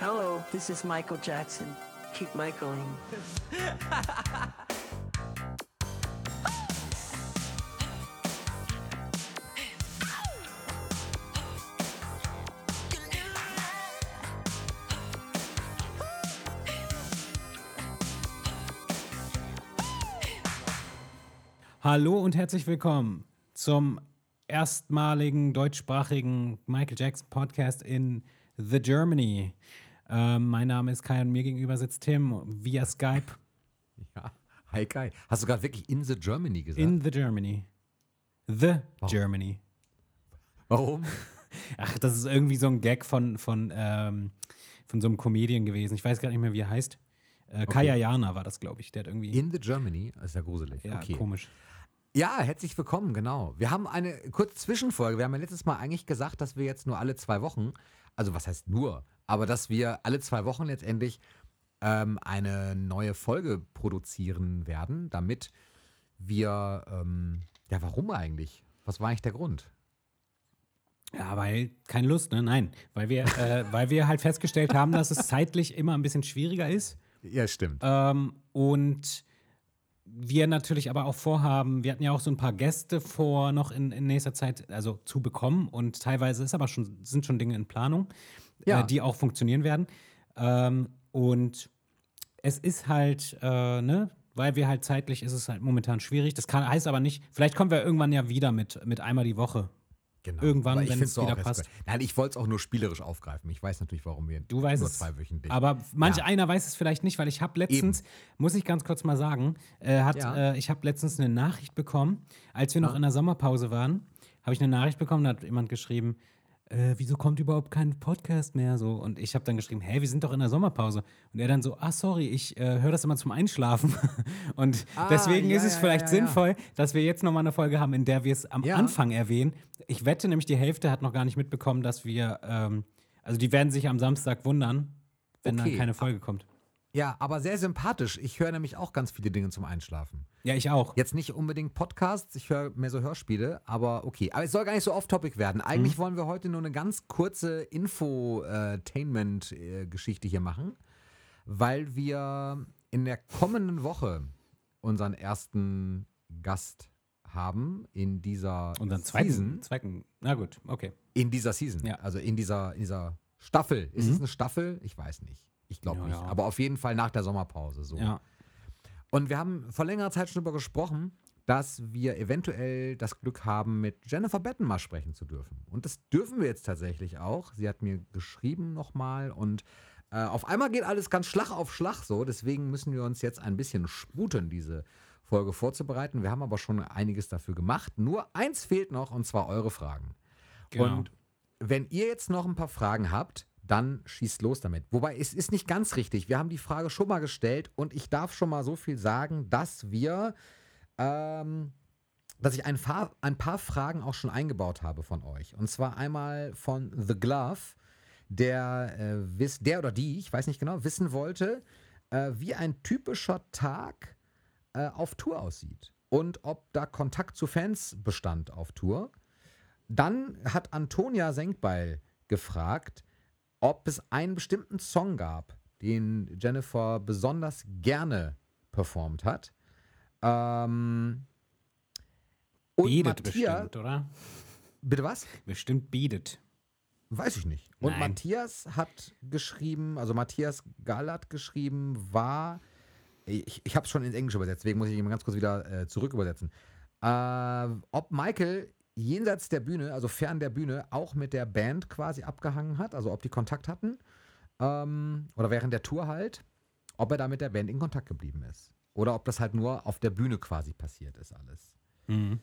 Hello, this is Michael Jackson. Keep Michaeling. Hallo und herzlich willkommen zum erstmaligen deutschsprachigen Michael Jackson Podcast in The Germany. Ähm, mein Name ist Kai und mir gegenüber sitzt Tim via Skype Ja. Hi Kai. Hast du gerade wirklich in the Germany gesagt? in The Germany. The Warum? Germany. Warum? Ach, das ist irgendwie so ein Gag von, von, ähm, von so einem Comedian gewesen. Ich weiß gar nicht mehr, wie er heißt. Äh, Kaya Jana war das, glaube ich. Der hat irgendwie. In the Germany? Das ist ja gruselig. ja, okay. komisch. Ja, herzlich willkommen, genau. Wir haben eine kurze Zwischenfolge. Wir haben ja letztes Mal eigentlich gesagt, dass wir jetzt nur alle zwei Wochen, also was heißt nur, aber dass wir alle zwei Wochen letztendlich ähm, eine neue Folge produzieren werden, damit wir, ähm, ja, warum eigentlich? Was war eigentlich der Grund? Ja, weil keine Lust, ne? Nein, weil wir, äh, weil wir halt festgestellt haben, dass es zeitlich immer ein bisschen schwieriger ist. Ja, stimmt. Ähm, und wir natürlich aber auch vorhaben, wir hatten ja auch so ein paar Gäste vor, noch in, in nächster Zeit, also zu bekommen. Und teilweise ist aber schon, sind schon Dinge in Planung, Ja. äh, die auch funktionieren werden. Ähm, und es ist halt, äh, ne, weil wir halt zeitlich ist es halt momentan schwierig. Das kann, heißt aber nicht, vielleicht kommen wir irgendwann ja wieder mit, mit einmal die Woche. Genau. irgendwann, wenn es wieder passt. gut. Nein, ich wollte es auch nur spielerisch aufgreifen. Ich weiß natürlich, warum wir Du weißt nur es. zweiwöchentlich. Aber manch Ja. einer weiß es vielleicht nicht, weil ich habe letztens, muss ich ganz kurz mal sagen, äh, hat, Ja. äh, ich habe letztens eine Nachricht bekommen, als wir noch Ja. in der Sommerpause waren, habe ich eine Nachricht bekommen, da hat jemand geschrieben, äh, wieso kommt überhaupt kein Podcast mehr? So und ich habe dann geschrieben, hä, wir sind doch in der Sommerpause. Und er dann so, ah sorry, ich äh, höre das immer zum Einschlafen. und Ah, deswegen ja, ist es ja, vielleicht ja, sinnvoll, dass wir jetzt nochmal eine Folge haben, in der wir es am. Anfang erwähnen. Ich wette nämlich, die Hälfte hat noch gar nicht mitbekommen, dass wir, ähm, also die werden sich am Samstag wundern, wenn Okay. dann keine Folge kommt. Ja, aber sehr sympathisch. Ich höre nämlich auch ganz viele Dinge zum Einschlafen. Ja, ich auch. Jetzt nicht unbedingt Podcasts, ich höre mehr so Hörspiele, aber okay. Aber es soll gar nicht so off-topic werden. Eigentlich Mhm. wollen wir heute nur eine ganz kurze Infotainment-Geschichte hier machen, weil wir in der kommenden Woche unseren ersten Gast haben in dieser dann zweiten, Season. zweiten, na gut, okay. In dieser Season. Ja. Also in dieser, in dieser Staffel. Ist Mhm. es eine Staffel? Ich weiß nicht. Ich glaube Ja, nicht. ja. Aber auf jeden Fall nach der Sommerpause. So. Ja. Und wir haben vor längerer Zeit schon darüber gesprochen, dass wir eventuell das Glück haben, mit Jennifer Batten mal sprechen zu dürfen. Und das dürfen wir jetzt tatsächlich auch. Sie hat mir geschrieben nochmal und äh, auf einmal geht alles ganz Schlag auf Schlag so. Deswegen müssen wir uns jetzt ein bisschen sputen, diese Folge vorzubereiten. Wir haben aber schon einiges dafür gemacht. Nur eins fehlt noch und zwar eure Fragen. Genau. Und wenn ihr jetzt noch ein paar Fragen habt, dann schießt los damit. Wobei es ist nicht ganz richtig. Wir haben die Frage schon mal gestellt und ich darf schon mal so viel sagen, dass wir, ähm, dass ich ein paar, ein paar Fragen auch schon eingebaut habe von euch. Und zwar einmal von The Glove, der, äh, der oder die, ich weiß nicht genau, wissen wollte, äh, wie ein typischer Tag äh, auf Tour aussieht und ob da Kontakt zu Fans bestand auf Tour. Dann hat Antonia Senkbeil gefragt, ob es einen bestimmten Song gab, den Jennifer besonders gerne performt hat. Ähm, und Bietet Matthias, bestimmt, oder? bitte was? Bestimmt bietet. Weiß ich nicht. Und Nein. Matthias hat geschrieben, also Matthias Gall hat geschrieben, war, ich, ich habe es schon ins Englische übersetzt, deswegen muss ich ihn mal ganz kurz wieder äh, zurück übersetzen. Äh, ob Michael jenseits der Bühne, also fern der Bühne, auch mit der Band quasi abgehangen hat, also ob die Kontakt hatten, ähm, oder während der Tour halt, ob er da mit der Band in Kontakt geblieben ist. Oder ob das halt nur auf der Bühne quasi passiert ist alles. Mhm.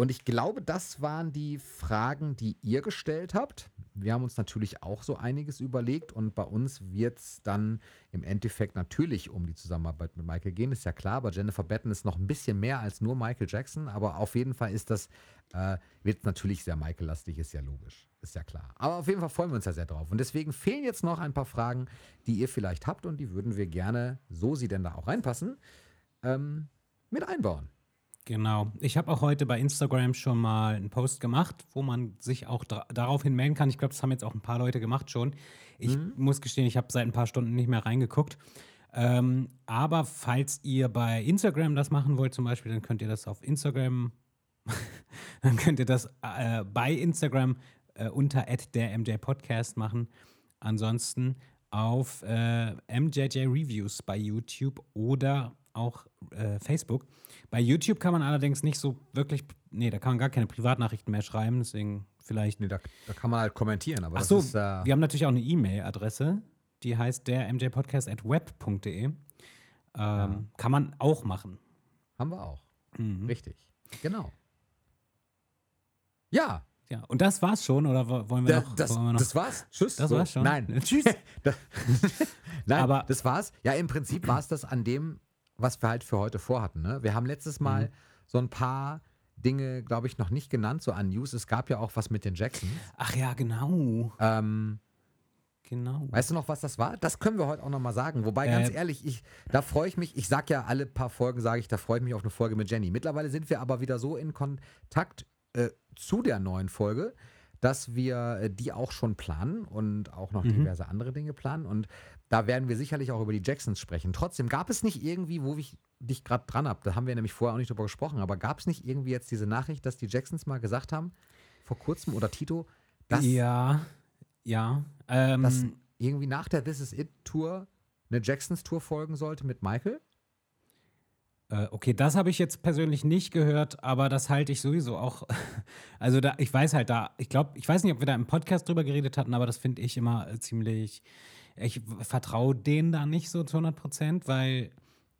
Und ich glaube, das waren die Fragen, die ihr gestellt habt. Wir haben uns natürlich auch so einiges überlegt und bei uns wird es dann im Endeffekt natürlich um die Zusammenarbeit mit Michael gehen, ist ja klar, aber Jennifer Batten ist noch ein bisschen mehr als nur Michael Jackson, aber auf jeden Fall ist das, äh, wird natürlich sehr Michael-lastig, ist ja logisch, ist ja klar. Aber auf jeden Fall freuen wir uns ja sehr drauf und deswegen fehlen jetzt noch ein paar Fragen, die ihr vielleicht habt und die würden wir gerne, so sie denn da auch reinpassen, ähm, mit einbauen. Genau. Ich habe auch heute bei Instagram schon mal einen Post gemacht, wo man sich auch daraufhin melden kann. Ich glaube, das haben jetzt auch ein paar Leute gemacht schon. Ich mhm. muss gestehen, ich habe seit ein paar Stunden nicht mehr reingeguckt. Ähm, aber falls ihr bei Instagram das machen wollt, zum Beispiel, dann könnt ihr das auf Instagram, dann könnt ihr das äh, bei Instagram äh, unter der MJ Podcast machen. Ansonsten auf äh, MJJ Reviews bei YouTube oder auch äh, Facebook. Bei YouTube kann man allerdings nicht so wirklich, nee, da kann man gar keine Privatnachrichten mehr schreiben, deswegen vielleicht. Nee, da, da kann man halt kommentieren, aber Ach so, ist, äh wir haben natürlich auch eine E-Mail-Adresse, die heißt der mjpodcast.web.de. Ähm, ja. Kann man auch machen. Haben wir auch. Mhm. Richtig. Genau. Ja, ja, und das war's schon, oder wollen wir, noch, das, wollen wir noch? Das war's. Tschüss. Das so. war's schon. Nein. Tschüss. Nein, aber das war's. Ja, im Prinzip war es das an dem, was wir halt für heute vorhatten. Ne? Wir haben letztes Mal mhm. so ein paar Dinge, glaube ich, noch nicht genannt, so an News. Es gab ja auch was mit den Jacksons. Ach ja, genau. Ähm, genau. Weißt du noch, was das war? Das können wir heute auch noch mal sagen. Wobei, äh, ganz ehrlich, ich, da freue ich mich. Ich sage ja alle paar Folgen, sage ich, da freue ich mich auf eine Folge mit Jenny. Mittlerweile sind wir aber wieder so in Kontakt äh, zu der neuen Folge, dass wir äh, die auch schon planen und auch noch mhm. diverse andere Dinge planen. Und da werden wir sicherlich auch über die Jacksons sprechen. Trotzdem gab es nicht irgendwie, wo ich dich gerade dran habe, da haben wir nämlich vorher auch nicht drüber gesprochen, aber gab es nicht irgendwie jetzt diese Nachricht, dass die Jacksons mal gesagt haben, vor kurzem oder Tito, dass, ja, ja, ähm, dass irgendwie nach der This Is It Tour eine Jacksons Tour folgen sollte mit Michael? Äh, okay, das habe ich jetzt persönlich nicht gehört, aber das halte ich sowieso auch. Also da, ich weiß halt da, ich glaube, ich weiß nicht, ob wir da im Podcast drüber geredet hatten, aber das finde ich immer äh, ziemlich. Ich vertraue denen da nicht so zu 100 Prozent, weil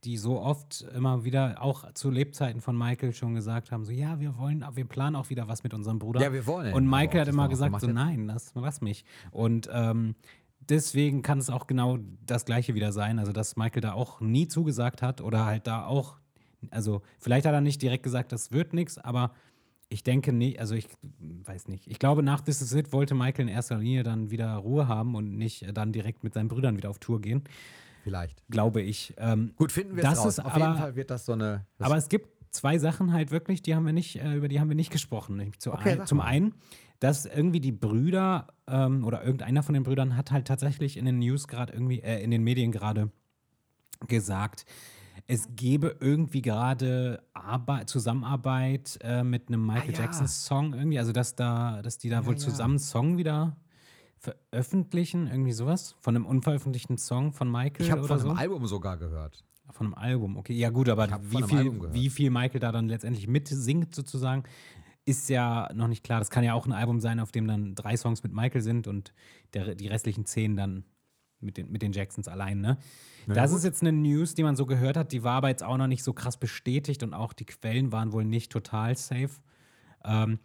die so oft immer wieder auch zu Lebzeiten von Michael schon gesagt haben, so ja, wir wollen, wir planen auch wieder was mit unserem Bruder. Ja, wir wollen. Und Michael hat immer gesagt, so nein, lass, lass mich. Und ähm, deswegen kann es auch genau das Gleiche wieder sein. Also, dass Michael da auch nie zugesagt hat oder halt da auch also vielleicht hat er nicht direkt gesagt, das wird nichts, aber ich denke nicht, also ich weiß nicht. Ich glaube, nach This Is It wollte Michael in erster Linie dann wieder Ruhe haben und nicht dann direkt mit seinen Brüdern wieder auf Tour gehen. Vielleicht. Glaube ich. Ähm, Gut, finden wir es raus. Auf aber, jeden Fall wird das so eine. Das aber es gibt zwei Sachen halt wirklich, die haben wir nicht, äh, über die haben wir nicht gesprochen. Zu okay, ein, zum einen, dass irgendwie die Brüder ähm, oder irgendeiner von den Brüdern hat halt tatsächlich in den News gerade irgendwie, äh, in den Medien gerade gesagt, es gäbe irgendwie gerade Zusammenarbeit äh, mit einem Michael ah, ja. Jackson Song irgendwie, also dass da, dass die da ja, wohl zusammen einen Song wieder veröffentlichen, irgendwie sowas von einem unveröffentlichten Song von Michael ich oder von so. einem Album sogar gehört. Von einem Album, okay, ja gut, aber wie viel, wie viel Michael da dann letztendlich mitsingt sozusagen, ist ja noch nicht klar. Das kann ja auch ein Album sein, auf dem dann drei Songs mit Michael sind und der, die restlichen zehn dann mit den, mit den Jacksons allein, ne? Ja, das gut. ist jetzt eine News, die man so gehört hat, die war aber jetzt auch noch nicht so krass bestätigt und auch die Quellen waren wohl nicht total safe. Ähm,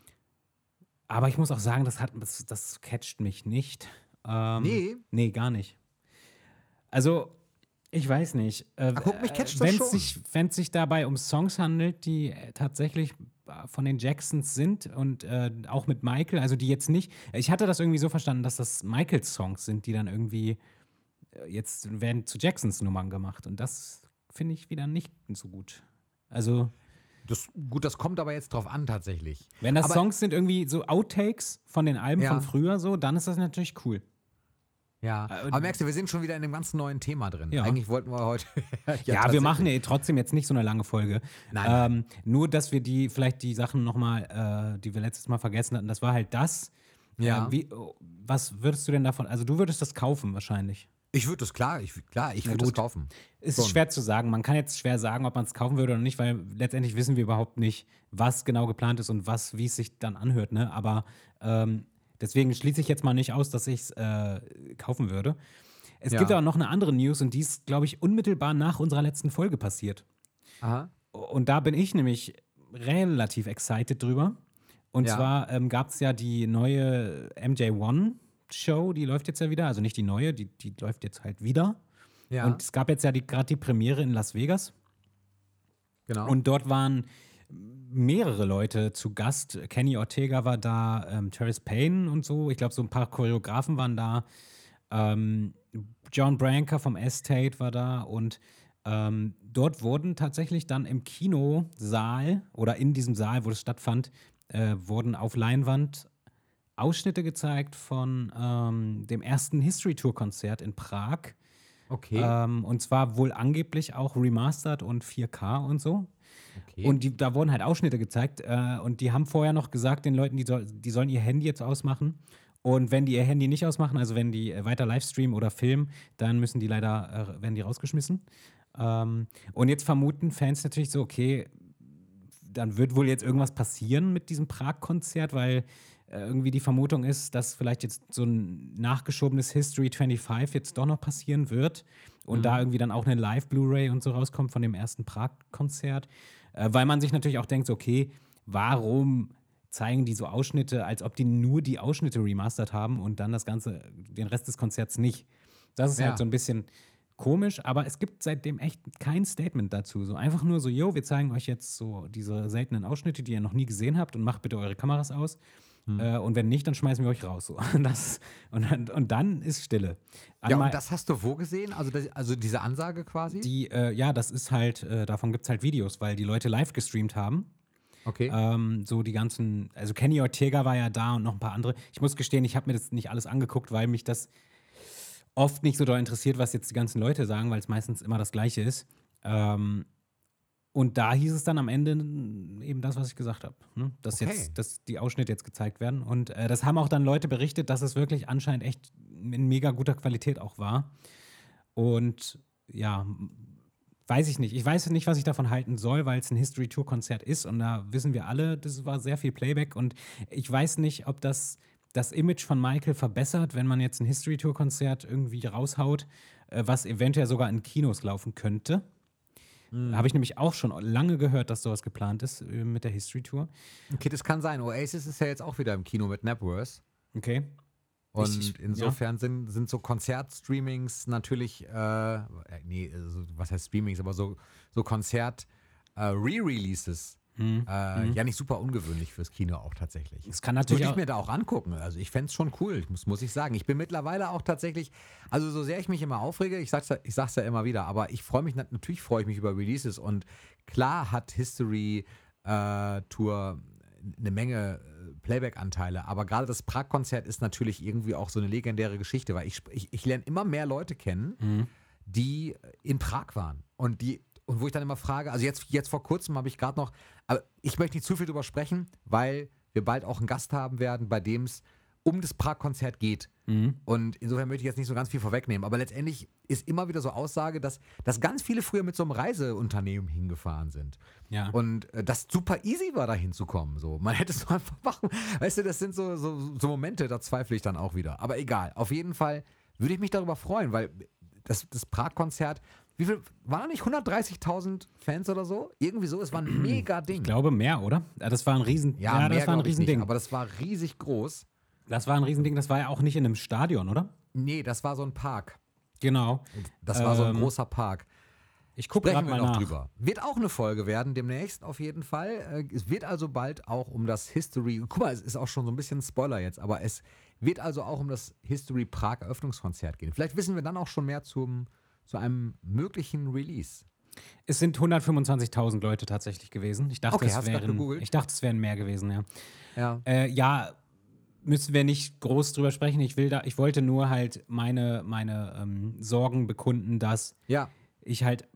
aber ich muss auch sagen, das, hat, das, das catcht mich nicht. Ähm, nee. Nee, gar nicht. Also, ich weiß nicht. Äh, Ach, guck, mich catcht wenn das sich, Wenn es sich dabei um Songs handelt, die tatsächlich von den Jacksons sind und äh, auch mit Michael, also die jetzt nicht. Ich hatte das irgendwie so verstanden, dass das Michaels Songs sind, die dann irgendwie jetzt werden zu Jacksons Nummern gemacht und das finde ich wieder nicht so gut. Also. Das, gut, das kommt aber jetzt drauf an, tatsächlich. Wenn das aber, Songs sind irgendwie so Outtakes von den Alben ja. von früher, so, dann ist das natürlich cool. Ja, äh, aber merkst du, wir sind schon wieder in einem ganz neuen Thema drin. Ja. Eigentlich wollten wir heute. ja, ja wir machen ja trotzdem jetzt nicht so eine lange Folge. Nein. Ähm, nur, dass wir die, vielleicht die Sachen nochmal, äh, die wir letztes Mal vergessen hatten, das war halt das. Ja. Äh, wie, was würdest du denn davon, also du würdest das kaufen wahrscheinlich. Ich würde das klar, ich, klar, ich würde das kaufen. Es ist schwer zu sagen. Man kann jetzt schwer sagen, ob man es kaufen würde oder nicht, weil letztendlich wissen wir überhaupt nicht, was genau geplant ist und was, wie es sich dann anhört. Ne? Aber ähm, deswegen schließe ich jetzt mal nicht aus, dass ich es äh, kaufen würde. Es ja. gibt aber noch eine andere News und die ist, glaube ich, unmittelbar nach unserer letzten Folge passiert. Aha. Und da bin ich nämlich relativ excited drüber. Und ja. zwar ähm, gab es ja die neue MJ1 Show, die läuft jetzt ja wieder, also nicht die neue, die, die läuft jetzt halt wieder. Ja. Und es gab jetzt ja gerade die Premiere in Las Vegas. Genau. Und dort waren mehrere Leute zu Gast. Kenny Ortega war da, ähm, Terrence Payne und so. Ich glaube, so ein paar Choreografen waren da. Ähm, John Branker vom Estate war da und Ähm, dort wurden tatsächlich dann im Kinosaal oder in diesem Saal, wo es stattfand, äh, wurden auf Leinwand Ausschnitte gezeigt von ähm, dem ersten History Tour Konzert in Prag. Okay. Ähm, und zwar wohl angeblich auch remastered und 4K und so. okay. Und die, da wurden halt Ausschnitte gezeigt. Äh, und die haben vorher noch gesagt den Leuten, die, soll, die sollen ihr Handy jetzt ausmachen. Und wenn die ihr Handy nicht ausmachen, also wenn die äh, weiter Livestreamen oder filmen, dann müssen die leider, äh, werden die rausgeschmissen. Ähm, und jetzt vermuten Fans natürlich so, okay, dann wird wohl jetzt irgendwas passieren mit diesem Prag-Konzert, weil irgendwie die Vermutung ist, dass vielleicht jetzt so ein nachgeschobenes History 25 jetzt doch noch passieren wird und da irgendwie dann auch eine Live-Blu-ray und so rauskommt von dem ersten Prag-Konzert, äh, weil man sich natürlich auch denkt, okay, warum zeigen die so Ausschnitte, als ob die nur die Ausschnitte remastert haben und dann das Ganze, den Rest des Konzerts nicht. Das ist Ja. halt so ein bisschen komisch, aber es gibt seitdem echt kein Statement dazu. So einfach nur so, yo, wir zeigen euch jetzt so diese seltenen Ausschnitte, die ihr noch nie gesehen habt und macht bitte eure Kameras aus. Hm. Äh, und wenn nicht, dann schmeißen wir euch raus. So. Das, und, dann, und dann ist Stille. ja, Einmal- und das hast du wo gesehen? Also, das, also diese Ansage quasi? die, äh, ja, das ist halt, äh, davon gibt es halt Videos, weil die Leute live gestreamt haben. okay. Ähm, so die ganzen, also Kenny Ortega war ja da und noch ein paar andere. Ich muss gestehen, ich habe mir das nicht alles angeguckt, weil mich das oft nicht so doll interessiert, was jetzt die ganzen Leute sagen, weil es meistens immer das Gleiche ist. Ähm, und da hieß es dann am Ende eben das, was ich gesagt habe, ne? dass Okay. jetzt, dass die Ausschnitte jetzt gezeigt werden. Und äh, das haben auch dann Leute berichtet, dass es wirklich anscheinend echt in mega guter Qualität auch war. Und ja, weiß ich nicht. Ich weiß nicht, was ich davon halten soll, weil es ein History Tour Konzert ist und da wissen wir alle, das war sehr viel Playback und ich weiß nicht, ob das das Image von Michael verbessert, wenn man jetzt ein History Tour Konzert irgendwie raushaut, äh, was eventuell sogar in Kinos laufen könnte. Habe ich nämlich auch schon lange gehört, dass sowas geplant ist äh, mit der History Tour. okay, das kann sein. Oasis ist ja jetzt auch wieder im Kino mit Napworth. Okay. Und Ich- insofern sind, sind so Konzertstreamings natürlich, äh, äh, nee, also, was heißt Streamings, aber so, so Konzert-Re-Releases Hm. äh, ja nicht super ungewöhnlich fürs Kino auch tatsächlich. Es kann Würde natürlich ich auch, mir da auch angucken. Also ich fände es schon cool, muss, muss ich sagen. Ich bin mittlerweile auch tatsächlich, also so sehr ich mich immer aufrege, ich sag's ja, ich sag's ja immer wieder, aber ich freue mich, nat- natürlich freue ich mich über Releases und klar hat History äh, Tour eine Menge äh, Playback-Anteile, aber gerade das Prag-Konzert ist natürlich irgendwie auch so eine legendäre Geschichte, weil ich, ich, ich lerne immer mehr Leute kennen, Mhm. die in Prag waren und die und wo ich dann immer frage, also jetzt, jetzt vor kurzem habe ich gerade noch, aber ich möchte nicht zu viel drüber sprechen, weil wir bald auch einen Gast haben werden, bei dem es um das Prag-Konzert geht. Mhm. Und insofern möchte ich jetzt nicht so ganz viel vorwegnehmen. Aber letztendlich ist immer wieder so Aussage, dass, dass ganz viele früher mit so einem Reiseunternehmen hingefahren sind. ja. Und äh, das super easy war, da hinzukommen. So. Man hätte es so einfach machen. Weißt du, das sind so, so, so Momente, da zweifle ich dann auch wieder. Aber egal. Auf jeden Fall würde ich mich darüber freuen, weil das, das Prag-Konzert, wie viel, waren nicht 130.000 Fans oder so? Irgendwie so, es war ein mega Ding. ich glaube mehr, oder? Ja, Das war ein Riesen, ja, mehr das war ein Riesending. Nicht, aber das war riesig groß. das war ein Riesending, das war ja auch nicht in einem Stadion, oder? Nee, das war so ein Park. Genau. Das war so ein Ähm, großer Park. Ich gucke gerade mal noch nach. drüber. Wird auch eine Folge werden, demnächst auf jeden Fall. Äh, Es wird also bald auch um das History. Guck mal, es ist auch schon so ein bisschen Spoiler jetzt, aber es wird also auch um das History Prag Eröffnungskonzert gehen. Vielleicht wissen wir dann auch schon mehr zum, zu einem möglichen Release. Es sind 125.000 Leute tatsächlich gewesen. Ich dachte, Okay, es wären, ich dachte, es wären mehr gewesen, ja. Ja. Äh, ja, müssen wir nicht groß drüber sprechen. Ich will da, ich wollte nur halt meine, meine ähm, Sorgen bekunden, dass Ja. ich halt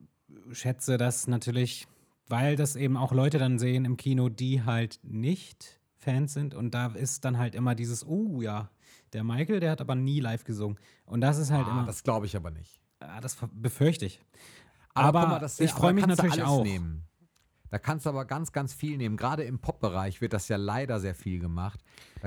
schätze, dass natürlich, weil das eben auch Leute dann sehen im Kino, die halt nicht Fans sind und da ist dann halt immer dieses, oh ja, der Michael, der hat aber nie live gesungen. Und das ist halt Ah, immer, das glaube ich aber nicht. Ah, das befürchte ich. Aber das- ich aber freu da mich kannst du natürlich auch. Nehmen. Da kannst du aber ganz, ganz viel nehmen. Gerade im Pop-Bereich wird das ja leider sehr viel gemacht.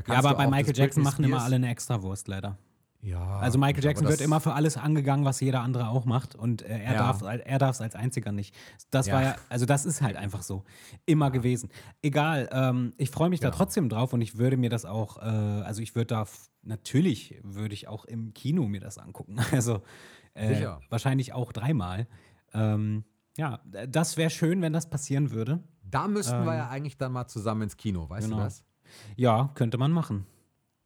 Ja, aber bei Michael das Jackson machen immer alle eine Extrawurst, leider. Ja, Also Michael Jackson wird das- immer für alles angegangen, was jeder andere auch macht. Und äh, er Ja. darf er darf es als einziger nicht. Das Ja. war ja, also das ist halt einfach so. Immer gewesen. Egal, ähm, ich freue mich da Genau. trotzdem drauf und ich würde mir das auch, äh, also ich würde da, natürlich würde ich auch im Kino mir das angucken. Also äh, Sicher. wahrscheinlich auch dreimal. Ähm, ja, das wäre schön, wenn das passieren würde. Da müssten wir ja eigentlich dann mal zusammen ins Kino, weißt Ähm, Genau. du das? Ja, könnte man machen.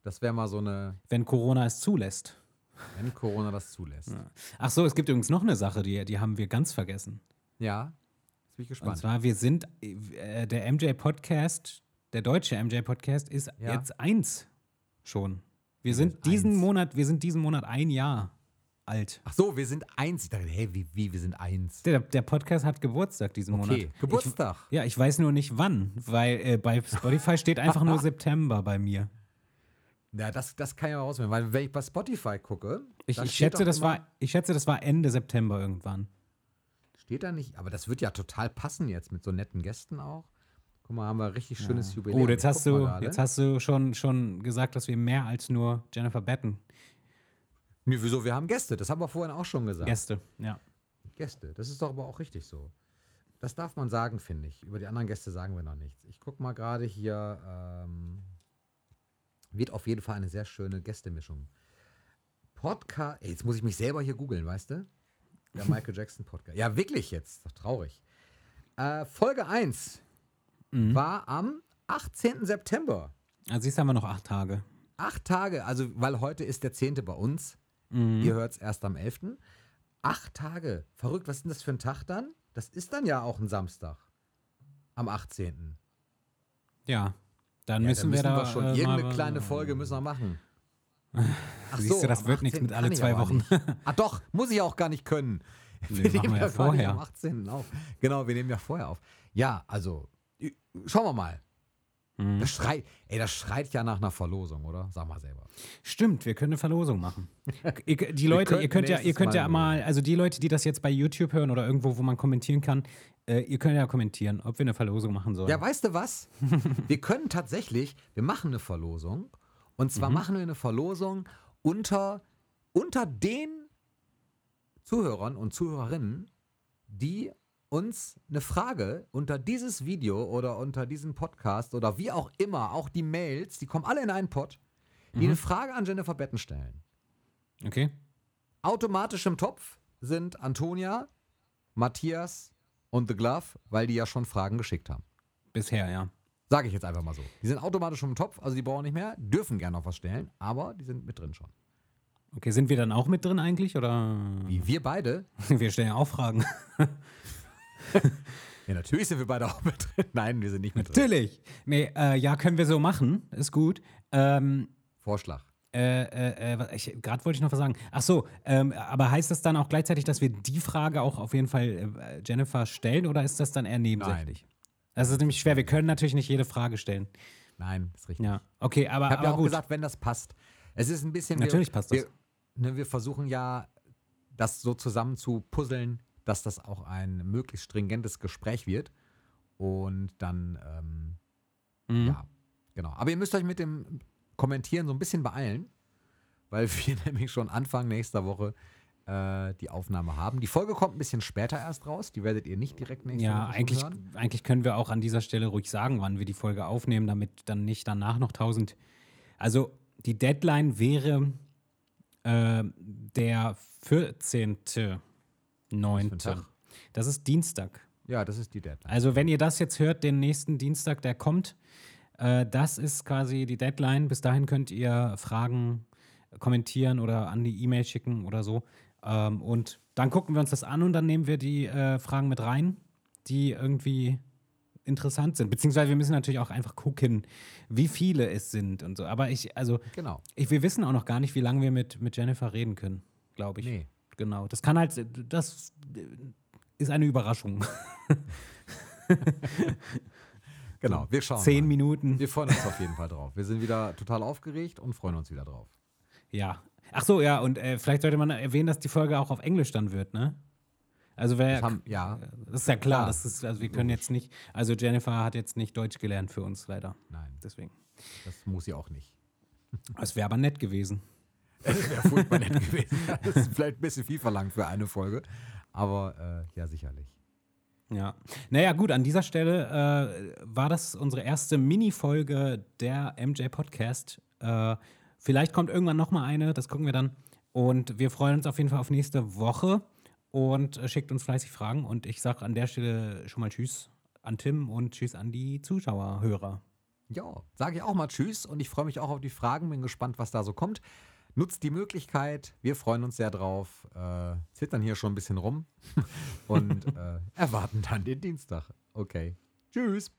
Das wäre mal so eine. Wenn Corona es zulässt. Wenn Corona das zulässt. Ja, Ach so, es gibt übrigens noch eine Sache, die, die haben wir ganz vergessen. ja jetzt bin ich Und gespannt. zwar, wir sind, äh, der MJ-Podcast, der deutsche MJ-Podcast ist Ja. jetzt eins schon. Wir sind diesen eins? Monat, wir sind diesen Monat ein Jahr alt. Ach so, wir sind eins. Ich dachte, hey, wie, wie wir sind eins. Der, der Podcast hat Geburtstag diesen Monat. Okay, Geburtstag. Ich, ja, ich weiß nur nicht wann, weil äh, bei Spotify steht einfach nur September bei mir. Ja, das, das kann ich rausfinden, weil wenn ich bei Spotify gucke, Ich, ich, schätze, das immer- war, ich schätze, das war Ende September irgendwann. Steht da nicht, aber das wird ja total passen jetzt mit so netten Gästen auch. Guck mal, haben wir richtig schönes Jubiläum. Oh, jetzt hast du, jetzt hast du schon, schon gesagt, dass wir mehr als nur Jennifer Batten Nee, wieso? Wir haben Gäste, das haben wir vorhin auch schon gesagt. Gäste. Ja. Gäste, das ist doch aber auch richtig so. Das darf man sagen, finde ich. Über die anderen Gäste sagen wir noch nichts. Ich gucke mal gerade hier. Ähm, wird auf jeden Fall eine sehr schöne Gästemischung. Podcast. Jetzt muss ich mich selber hier googeln, weißt du? Der Michael Jackson Podcast. Ja, wirklich jetzt. Doch traurig. Äh, Folge 1 Mhm. war am 18. September. Also siehst du, haben wir noch acht Tage. Acht Tage, also weil heute ist der 10. bei uns. Mhm. Ihr hört es erst am 11. Acht Tage. Verrückt, was ist denn das für ein Tag dann? Das ist dann ja auch ein Samstag. Am 18. Ja. Dann Ja, müssen, dann wir da schon äh, irgendeine kleine Folge müssen wir machen. Ach Siehst du, das wird nichts 18. mit alle zwei Wochen. Ah doch, muss ich auch gar nicht können. Nee, wir ja gar nicht vorher. am 18. auf. Genau, wir nehmen ja vorher auf. Ja, also, schauen wir mal. Mhm. Das schreit, ey, das schreit ja nach einer Verlosung, oder? Sag mal selber. Stimmt, wir können eine Verlosung machen. ihr, die Leute, ihr könnt ja, ihr könnt ja Mal mal, also die Leute, die das jetzt bei YouTube hören oder irgendwo, wo man kommentieren kann, äh, ihr könnt ja kommentieren, ob wir eine Verlosung machen sollen. Ja, weißt du was? wir können tatsächlich, wir machen eine Verlosung. Und zwar machen wir eine Verlosung unter, unter den Zuhörern und Zuhörerinnen, die uns eine Frage unter dieses Video oder unter diesen Podcast oder wie auch immer, auch die Mails, die kommen alle in einen Pod, die eine Frage an Jennifer Betten stellen. Okay. Automatisch im Topf sind Antonia, Matthias und The Glove, weil die ja schon Fragen geschickt haben. Bisher, ja. Sage ich jetzt einfach mal so. Die sind automatisch im Topf, also die brauchen nicht mehr, dürfen gerne noch was stellen, aber die sind mit drin schon. Okay, sind wir dann auch mit drin eigentlich? Oder? Wie wir beide? Wir stellen ja auch Fragen. Ja, natürlich sind wir beide auch mit drin. Nein, wir sind nicht mit drin. Natürlich. Nee, äh, ja, können wir so machen. Ist gut. Ähm, Vorschlag. äh, äh, äh, gerade wollte ich noch was sagen. Ach so, ähm, aber heißt das dann auch gleichzeitig, dass wir die Frage auch auf jeden Fall äh, Jennifer stellen oder ist das dann eher nebensächlich? Das ist nämlich schwer. Wir können natürlich nicht jede Frage stellen. Nein, ist richtig. Ja, okay, aber, Ich habe ja auch gut. gesagt, wenn das passt. Es ist ein bisschen. Natürlich wir, passt das. Wir, ne, wir versuchen ja, das so zusammen zu puzzeln, dass das auch ein möglichst stringentes Gespräch wird. Und dann, ähm, mhm. ja, genau. Aber ihr müsst euch mit dem Kommentieren so ein bisschen beeilen, weil wir nämlich schon Anfang nächster Woche äh, die Aufnahme haben. Die Folge kommt ein bisschen später erst raus. Die werdet ihr nicht direkt nächste ja, Woche hören. Ja, eigentlich können wir auch an dieser Stelle ruhig sagen, wann wir die Folge aufnehmen, damit dann nicht danach noch tausend. Also die Deadline wäre äh, der 14. 9. Das, das ist Dienstag. Ja, das ist die Deadline. Also, wenn ihr das jetzt hört, den nächsten Dienstag, der kommt, äh, das ist quasi die Deadline. Bis dahin könnt ihr Fragen kommentieren oder an die E-Mail schicken oder so. Ähm, und dann gucken wir uns das an und dann nehmen wir die äh, Fragen mit rein, die irgendwie interessant sind. Beziehungsweise wir müssen natürlich auch einfach gucken, wie viele es sind und so. Aber ich, also, genau. ich, wir wissen auch noch gar nicht, wie lange wir mit, mit Jennifer reden können, glaube ich. Nee. Genau. Das kann halt, das ist eine Überraschung. Genau, wir schauen. Zehn mal. Minuten. Wir freuen uns auf jeden Fall drauf. Wir sind wieder total aufgeregt und freuen uns wieder drauf. Ja. Ach so, ja, und äh, vielleicht sollte man erwähnen, dass die Folge auch auf Englisch dann wird, ne? Also wer, Das haben, ja, das ist ja klar, klar, das ist, also wir können jetzt nicht, also Jennifer hat jetzt nicht Deutsch gelernt für uns leider, nein, deswegen. das muss sie auch nicht. Es wäre aber nett gewesen. Das wäre furchtbar nett gewesen. Das ist vielleicht ein bisschen viel verlangt für eine Folge. Aber äh, ja, sicherlich. Ja. Naja, gut, an dieser Stelle äh, war das unsere erste Mini-Folge der MJ Podcast. Äh, vielleicht kommt irgendwann noch mal eine, das gucken wir dann. Und wir freuen uns auf jeden Fall auf nächste Woche und äh, schickt uns fleißig Fragen. Und ich sage an der Stelle schon mal Tschüss an Tim und Tschüss an die Zuschauer, Hörer. Ja, sage ich auch mal Tschüss und ich freue mich auch auf die Fragen. Bin gespannt, was da so kommt. Nutzt die Möglichkeit. Wir freuen uns sehr drauf. Äh, zittern hier schon ein bisschen rum und äh, erwarten dann den Dienstag. Okay. Tschüss.